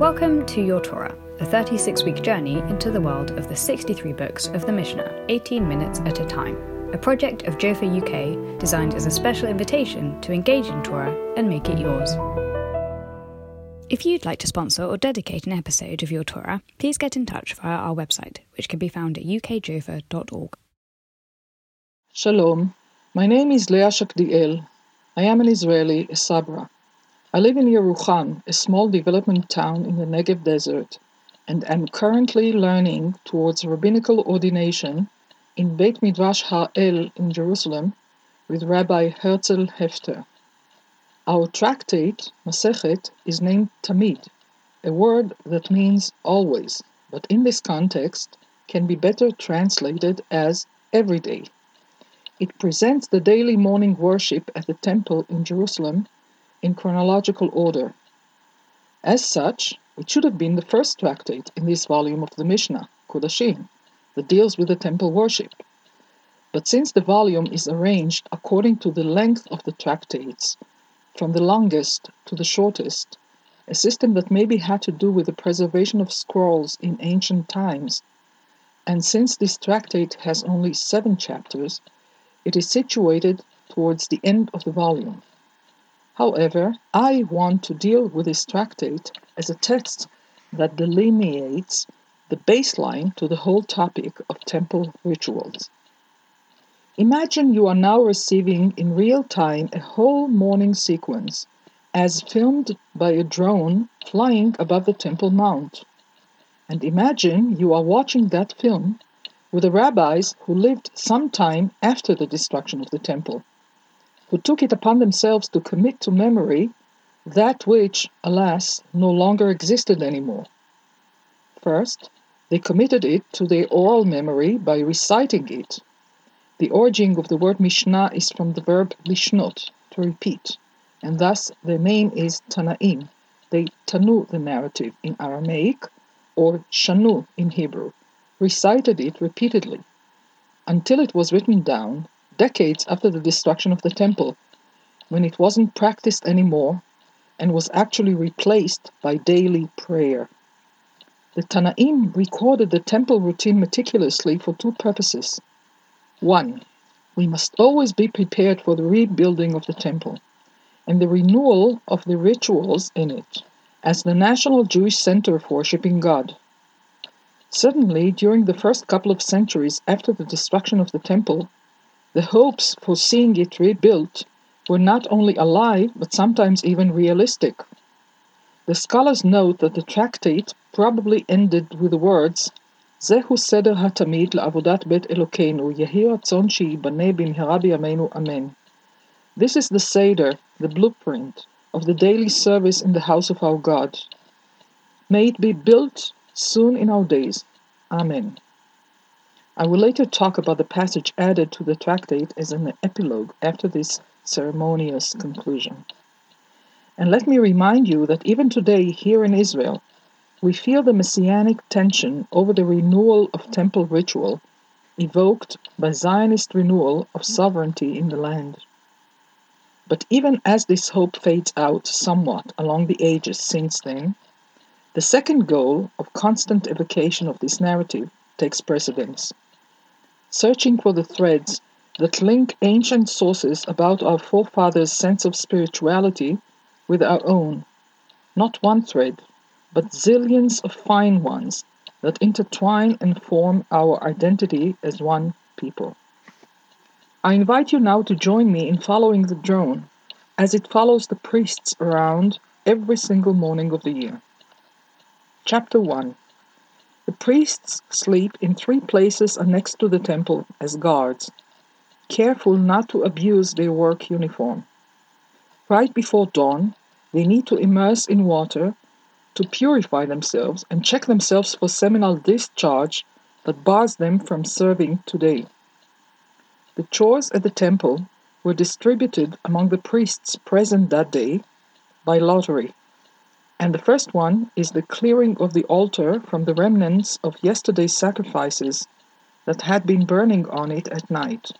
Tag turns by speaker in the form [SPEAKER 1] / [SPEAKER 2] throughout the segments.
[SPEAKER 1] Welcome to Your Torah, a 36 week journey into the world of the 63 books of the Mishnah, 18 minutes at a time, a project of Jofa UK designed as a special invitation to engage in Torah and make it yours. If you'd like to sponsor or dedicate an episode of Your Torah, please get in touch via our website, which can be found at ukjofa.org.
[SPEAKER 2] Shalom, my name is Leah Shakdiel. I am an Israeli, a Sabra. I live in Yerucham, a small development town in the Negev desert, and am currently learning towards rabbinical ordination in Beit Midrash Har-El in Jerusalem with Rabbi Herzl Hefter. Our tractate, Masechet, is named Tamid, a word that means always, but in this context can be better translated as every day. It presents the daily morning worship at the temple in Jerusalem in chronological order. As such, it should have been the first tractate in this volume of the Mishnah, Kodashim, that deals with the temple worship. But since the volume is arranged according to the length of the tractates, from the longest to the shortest, a system that maybe had to do with the preservation of scrolls in ancient times, and since this tractate has only seven chapters, it is situated towards the end of the volume. However, I want to deal with this tractate as a text that delineates the baseline to the whole topic of temple rituals. Imagine you are now receiving in real time a whole morning sequence as filmed by a drone flying above the Temple Mount. And imagine you are watching that film with the rabbis who lived some time after the destruction of the temple who took it upon themselves to commit to memory that which, alas, no longer existed anymore. First, they committed it to their oral memory by reciting it. The origin of the word Mishnah is from the verb lishnot, to repeat, and thus their name is Tanaim. They tanu the narrative in Aramaic, or shanu in Hebrew, recited it repeatedly, until it was written down decades after the destruction of the temple, when it wasn't practiced anymore and was actually replaced by daily prayer. The Tanaim recorded the temple routine meticulously for two purposes. One, we must always be prepared for the rebuilding of the temple and the renewal of the rituals in it as the national Jewish center for worshiping God. Certainly, during the first couple of centuries after the destruction of the temple, the hopes for seeing it rebuilt were not only alive, but sometimes even realistic. The scholars note that the tractate probably ended with the words, "Zehu seder hatamid la'avodat bet Elokeinu, yehi ratzon she'yibane b'mhera b'yameinu amen." This is the seder, the blueprint, of the daily service in the house of our God. May it be built soon in our days. Amen. I will later talk about the passage added to the tractate as an epilogue after this ceremonious conclusion. And let me remind you that even today, here in Israel, we feel the messianic tension over the renewal of temple ritual evoked by Zionist renewal of sovereignty in the land. But even as this hope fades out somewhat along the ages since then, the second goal of constant evocation of this narrative takes precedence searching for the threads that link ancient sources about our forefathers' sense of spirituality with our own. Not one thread, but zillions of fine ones that intertwine and form our identity as one people. I invite you now to join me in following the drone as it follows the priests around every single morning of the year. Chapter 1 the priests sleep in three places next to the temple as guards, careful not to abuse their work uniform. Right before dawn, they need to immerse in water to purify themselves and check themselves for seminal discharge that bars them from serving today. The chores at the temple were distributed among the priests present that day by lottery and the first one is the clearing of the altar from the remnants of yesterday's sacrifices that had been burning on it at night.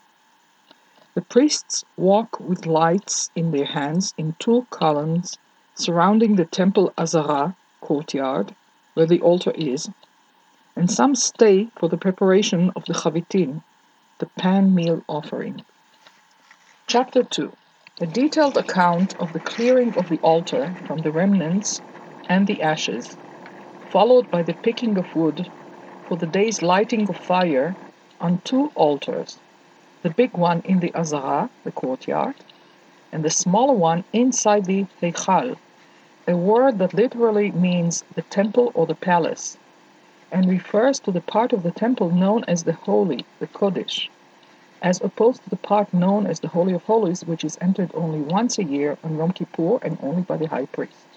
[SPEAKER 2] The priests walk with lights in their hands in two columns surrounding the temple Azara, courtyard, where the altar is, and some stay for the preparation of the chavitin, the pan meal offering. Chapter 2 A detailed account of the clearing of the altar from the remnants and the ashes, followed by the picking of wood for the day's lighting of fire on two altars, the big one in the Azara, the courtyard, and the smaller one inside the Heichal, a word that literally means the temple or the palace, and refers to the part of the temple known as the holy, the Kodesh, as opposed to the part known as the Holy of Holies, which is entered only once a year on Yom Kippur and only by the high priest.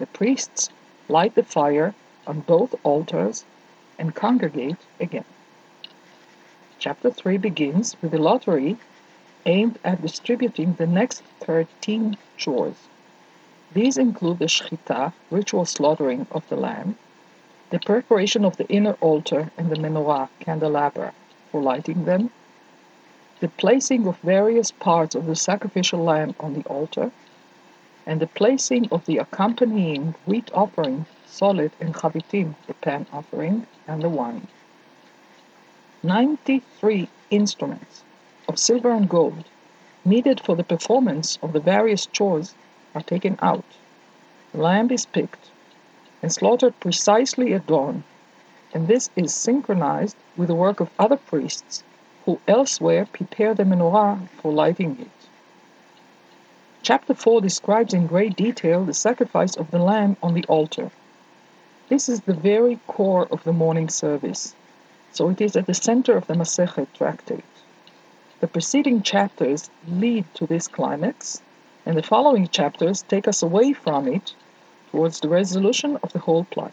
[SPEAKER 2] The priests light the fire on both altars and congregate again. Chapter 3 begins with a lottery aimed at distributing the next 13 chores. These include the shchita, ritual slaughtering of the lamb, the preparation of the inner altar and the menorah, candelabra, for lighting them, the placing of various parts of the sacrificial lamb on the altar, and the placing of the accompanying wheat offering, solet, and chavitim, the pan offering, and the wine. 93 instruments of silver and gold needed for the performance of the various chores are taken out. Lamb is picked and slaughtered precisely at dawn, and this is synchronized with the work of other priests who elsewhere prepare the menorah for lighting it. Chapter 4 describes in great detail the sacrifice of the lamb on the altar. This is the very core of the morning service, so it is at the center of the Masechet tractate. The preceding chapters lead to this climax, and the following chapters take us away from it towards the resolution of the whole plot.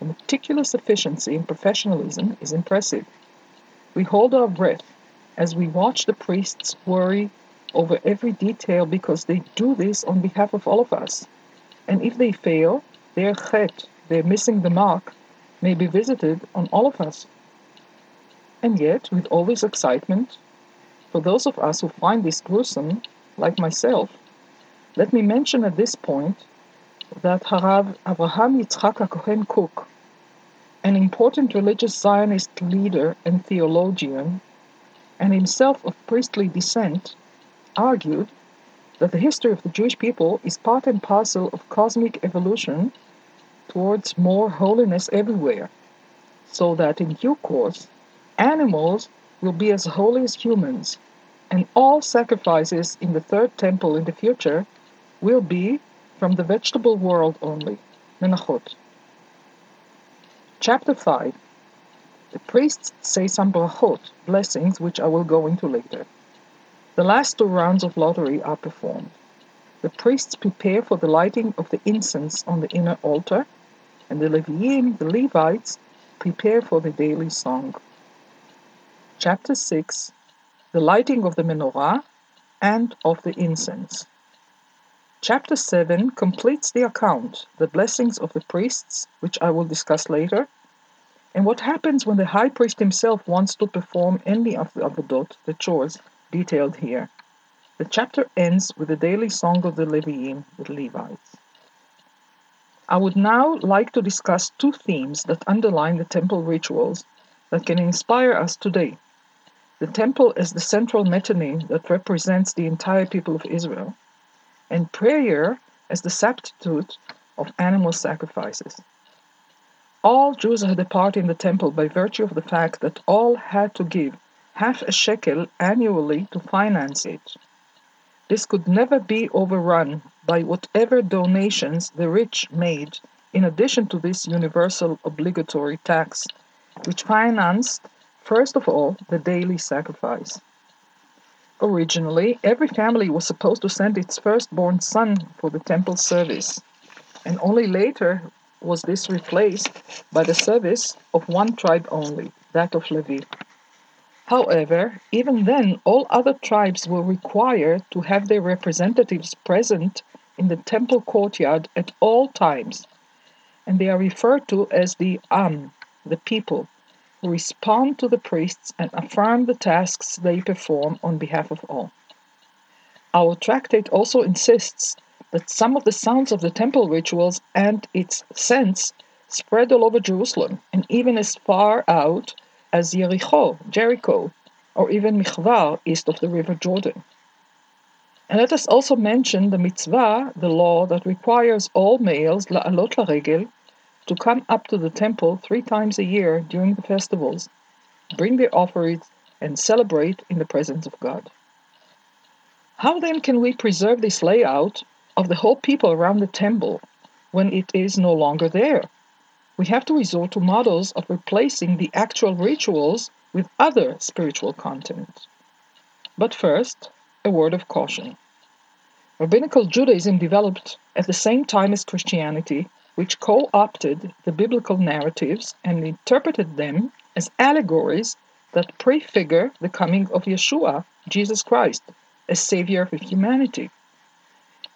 [SPEAKER 2] The meticulous efficiency and professionalism is impressive. We hold our breath as we watch the priests worry over every detail because they do this on behalf of all of us. And if they fail, their chet, their missing the mark, may be visited on all of us. And yet, with all this excitement, for those of us who find this gruesome, like myself, let me mention at this point that Harav Avraham Yitzchak Cohen Kook, an important religious Zionist leader and theologian, and himself of priestly descent, argued that the history of the Jewish people is part and parcel of cosmic evolution towards more holiness everywhere, so that in due course animals will be as holy as humans, and all sacrifices in the third temple in the future will be from the vegetable world only. Menachot. Chapter 5 The priests say some brachot, blessings, which I will go into later. The last two rounds of lottery are performed. The priests prepare for the lighting of the incense on the inner altar, and the Leviim, the Levites, prepare for the daily song. Chapter 6 The lighting of the menorah and of the incense. Chapter 7 completes the account, the blessings of the priests, which I will discuss later, and what happens when the high priest himself wants to perform any of the avodot, the chores, detailed here. The chapter ends with the daily song of the Leviim, the Levites. I would now like to discuss two themes that underline the temple rituals that can inspire us today the temple is the central metonym that represents the entire people of Israel, and prayer as the substitute of animal sacrifices. All Jews had a part in the temple by virtue of the fact that all had to give half a shekel annually to finance it. This could never be overrun by whatever donations the rich made, in addition to this universal obligatory tax, which financed First of all, the daily sacrifice. Originally, every family was supposed to send its firstborn son for the temple service, and only later was this replaced by the service of one tribe only, that of Levi. However, even then, all other tribes were required to have their representatives present in the temple courtyard at all times, and they are referred to as the Am, the people, who respond to the priests and affirm the tasks they perform on behalf of all. Our tractate also insists that some of the sounds of the temple rituals and its sense spread all over Jerusalem and even as far out as Jericho, Jericho, or even Michvar east of the river Jordan. And let us also mention the mitzvah, the law that requires all males, la'alot la'regel, to come up to the temple three times a year during the festivals, bring their offerings, and celebrate in the presence of God. How then can we preserve this layout of the whole people around the temple when it is no longer there? We have to resort to models of replacing the actual rituals with other spiritual content. But first, a word of caution. Rabbinical Judaism developed at the same time as Christianity, which co opted the biblical narratives and interpreted them as allegories that prefigure the coming of Yeshua, Jesus Christ, as Savior of humanity.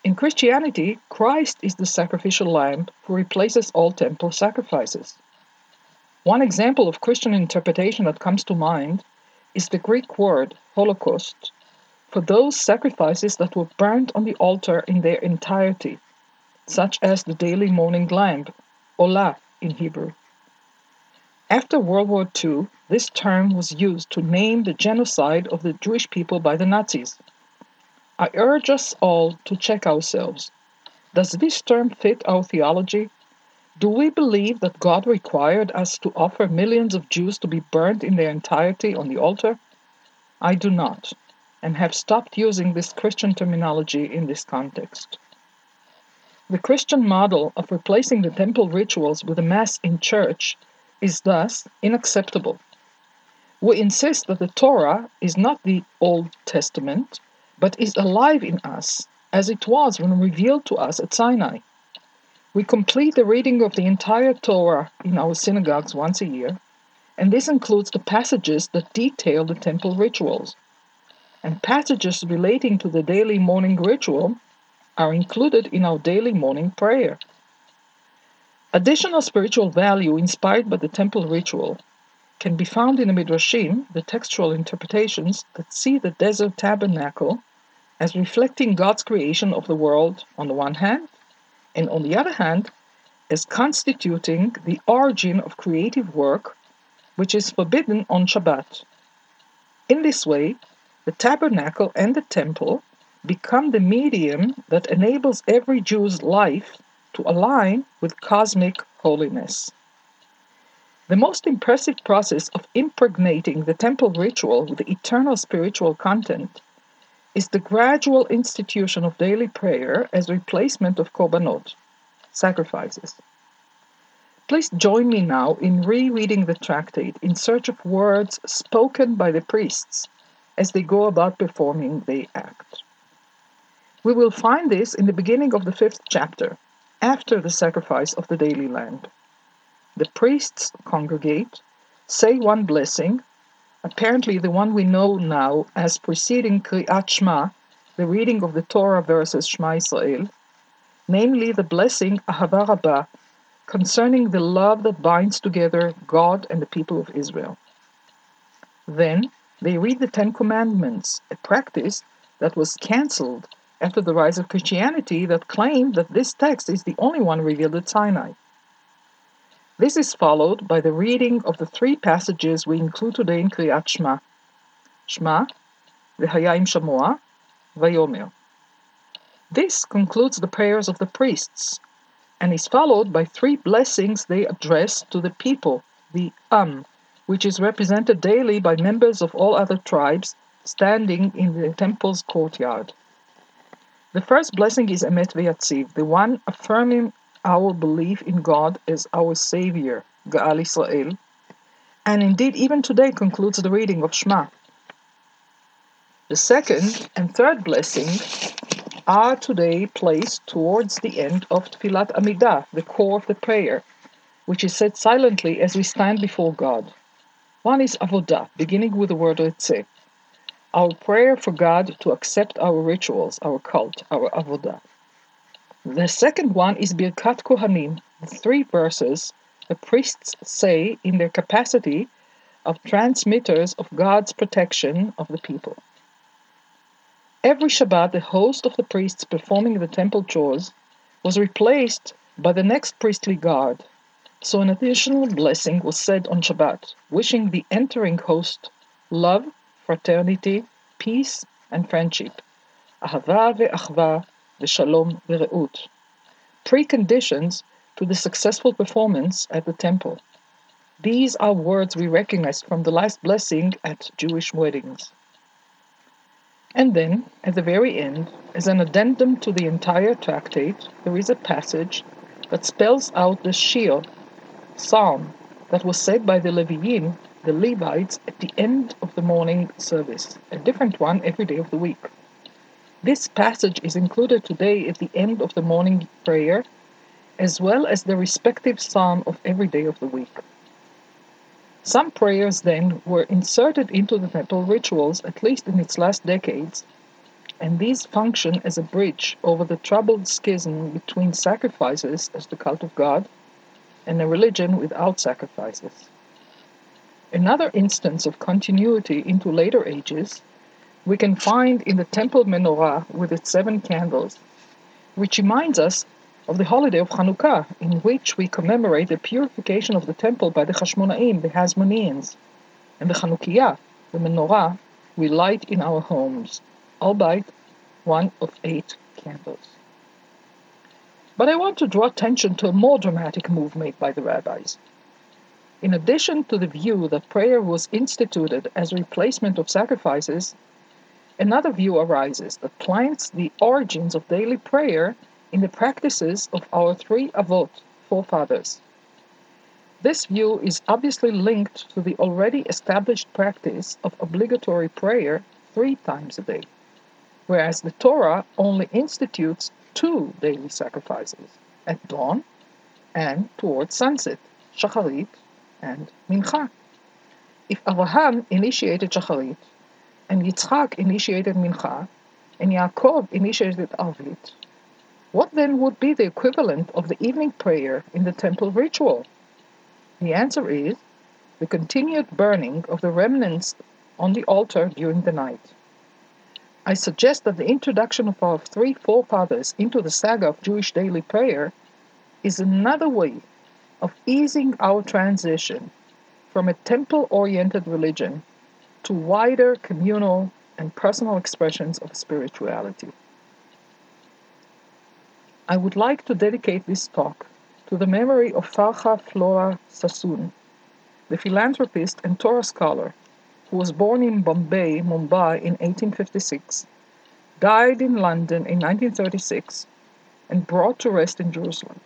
[SPEAKER 2] In Christianity, Christ is the sacrificial lamb who replaces all temple sacrifices. One example of Christian interpretation that comes to mind is the Greek word Holocaust for those sacrifices that were burned on the altar in their entirety, such as the daily morning lamb, Olah in Hebrew. After World War II, this term was used to name the genocide of the Jewish people by the Nazis. I urge us all to check ourselves. Does this term fit our theology do we believe that God required us to offer millions of Jews to be burned in their entirety on the altar? I do not, and have stopped using this Christian terminology in this context. The Christian model of replacing the temple rituals with a Mass in church is thus unacceptable. We insist that the Torah is not the Old Testament, but is alive in us, as it was when revealed to us at Sinai. We complete the reading of the entire Torah in our synagogues once a year, and this includes the passages that detail the temple rituals. And passages relating to the daily morning ritual are included in our daily morning prayer. Additional spiritual value inspired by the temple ritual can be found in the Midrashim, the textual interpretations that see the desert tabernacle as reflecting God's creation of the world on the one hand, and on the other hand, as constituting the origin of creative work which is forbidden on Shabbat. In this way, the tabernacle and the temple become the medium that enables every Jew's life to align with cosmic holiness. The most impressive process of impregnating the temple ritual with eternal spiritual content is the gradual institution of daily prayer as replacement of korbanot, sacrifices. Please join me now in rereading the tractate in search of words spoken by the priests as they go about performing the act. We will find this in the beginning of the fifth chapter, after the sacrifice of the daily lamb. The priests congregate, say one blessing, apparently the one we know now as preceding Kriyat Shema, the reading of the Torah verses Shema Israel, namely the blessing Ahava Rabbah, concerning the love that binds together God and the people of Israel. Then they read the Ten Commandments, a practice that was cancelled after the rise of Christianity that claimed that this text is the only one revealed at Sinai. This is followed by the reading of the three passages we include today in Kriyat Shema. Shema, V'haya im Shamoa, Vayomer. This concludes the prayers of the priests, and is followed by three blessings they address to the people, the Am, which is represented daily by members of all other tribes standing in the temple's courtyard. The first blessing is Emet V'yatziv, the one affirming our belief in God as our Savior, Gaal Israel, and indeed even today concludes the reading of Shema. The second and third blessing are today placed towards the end of Tfilat Amidah, the core of the prayer, which is said silently as we stand before God. One is Avodah, beginning with the word Retzeh, our prayer for God to accept our rituals, our cult, our Avodah. The second one is Birkat Kohanim, the three verses the priests say in their capacity of transmitters of God's protection of the people. every Shabbat the host of the priests performing the temple chores was replaced by the next priestly guard. So an additional blessing was said on Shabbat, wishing the entering host love, fraternity, peace, and friendship. Ahava ve'achva ve'shalom ve'reut. Preconditions to the successful performance at the temple. These are words we recognize from the last blessing at Jewish weddings. And then, at the very end, as an addendum to the entire tractate, there is a passage that spells out the Shir, psalm, that was said by the Leviim, the Levites, at the end of the morning service, a different one every day of the week. This passage is included today at the end of the morning prayer, as well as the respective psalm of every day of the week. Some prayers then were inserted into the temple rituals, at least in its last decades, and these function as a bridge over the troubled schism between sacrifices as the cult of God and a religion without sacrifices. Another instance of continuity into later ages we can find in the temple menorah with its seven candles, which reminds us of the holiday of Hanukkah, in which we commemorate the purification of the temple by the Hashmonaim, the Hasmoneans, and the Chanukiah, the menorah, we light in our homes, albeit one of eight candles. But I want to draw attention to a more dramatic move made by the rabbis. In addition to the view that prayer was instituted as a replacement of sacrifices, another view arises that plants the origins of daily prayer in the practices of our three Avot, forefathers. This view is obviously linked to the already established practice of obligatory prayer three times a day, whereas the Torah only institutes two daily sacrifices, at dawn and towards sunset, Shacharit and Mincha. If Abraham initiated Shacharit, and Yitzchak initiated Mincha, and Yaakov initiated Arvit, what then would be the equivalent of the evening prayer in the temple ritual? The answer is the continued burning of the remnants on the altar during the night. I suggest that the introduction of our three forefathers into the saga of Jewish daily prayer is another way of easing our transition from a temple oriented religion to wider communal and personal expressions of spirituality. I would like to dedicate this talk to the memory of Farha Flora Sassoon, the philanthropist and Torah scholar who was born in Bombay, Mumbai in 1856, died in London in 1936, and brought to rest in Jerusalem.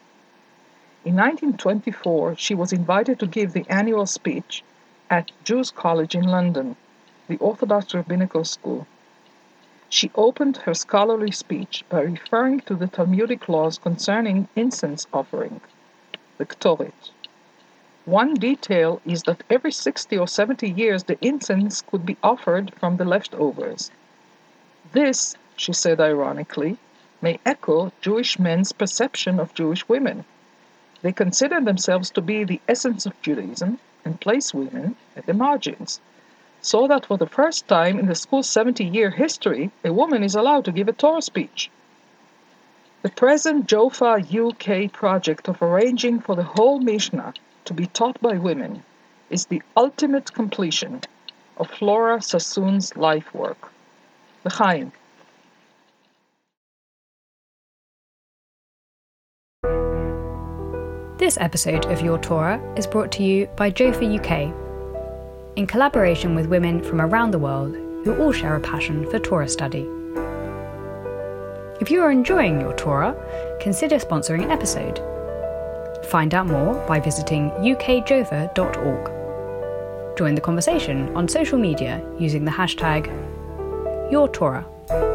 [SPEAKER 2] In 1924, she was invited to give the annual speech at Jews College in London, the Orthodox Rabbinical School. She opened her scholarly speech by referring to the Talmudic laws concerning incense offering, the Ktoret. One detail is that every 60 or 70 years the incense could be offered from the leftovers. This, she said ironically, may echo Jewish men's perception of Jewish women. They consider themselves to be the essence of Judaism and place women at the margins so that for the first time in the school's 70 year history, a woman is allowed to give a Torah speech. The present JOFA UK project of arranging for the whole Mishnah to be taught by women is the ultimate completion of Flora Sassoon's life work. L'chaim.
[SPEAKER 1] This episode of Your Torah is brought to you by JOFA UK in collaboration with women from around the world who all share a passion for Torah study. If you are enjoying your Torah, consider sponsoring an episode. Find out more by visiting ukjofa.org. Join the conversation on social media using the hashtag YourTorah.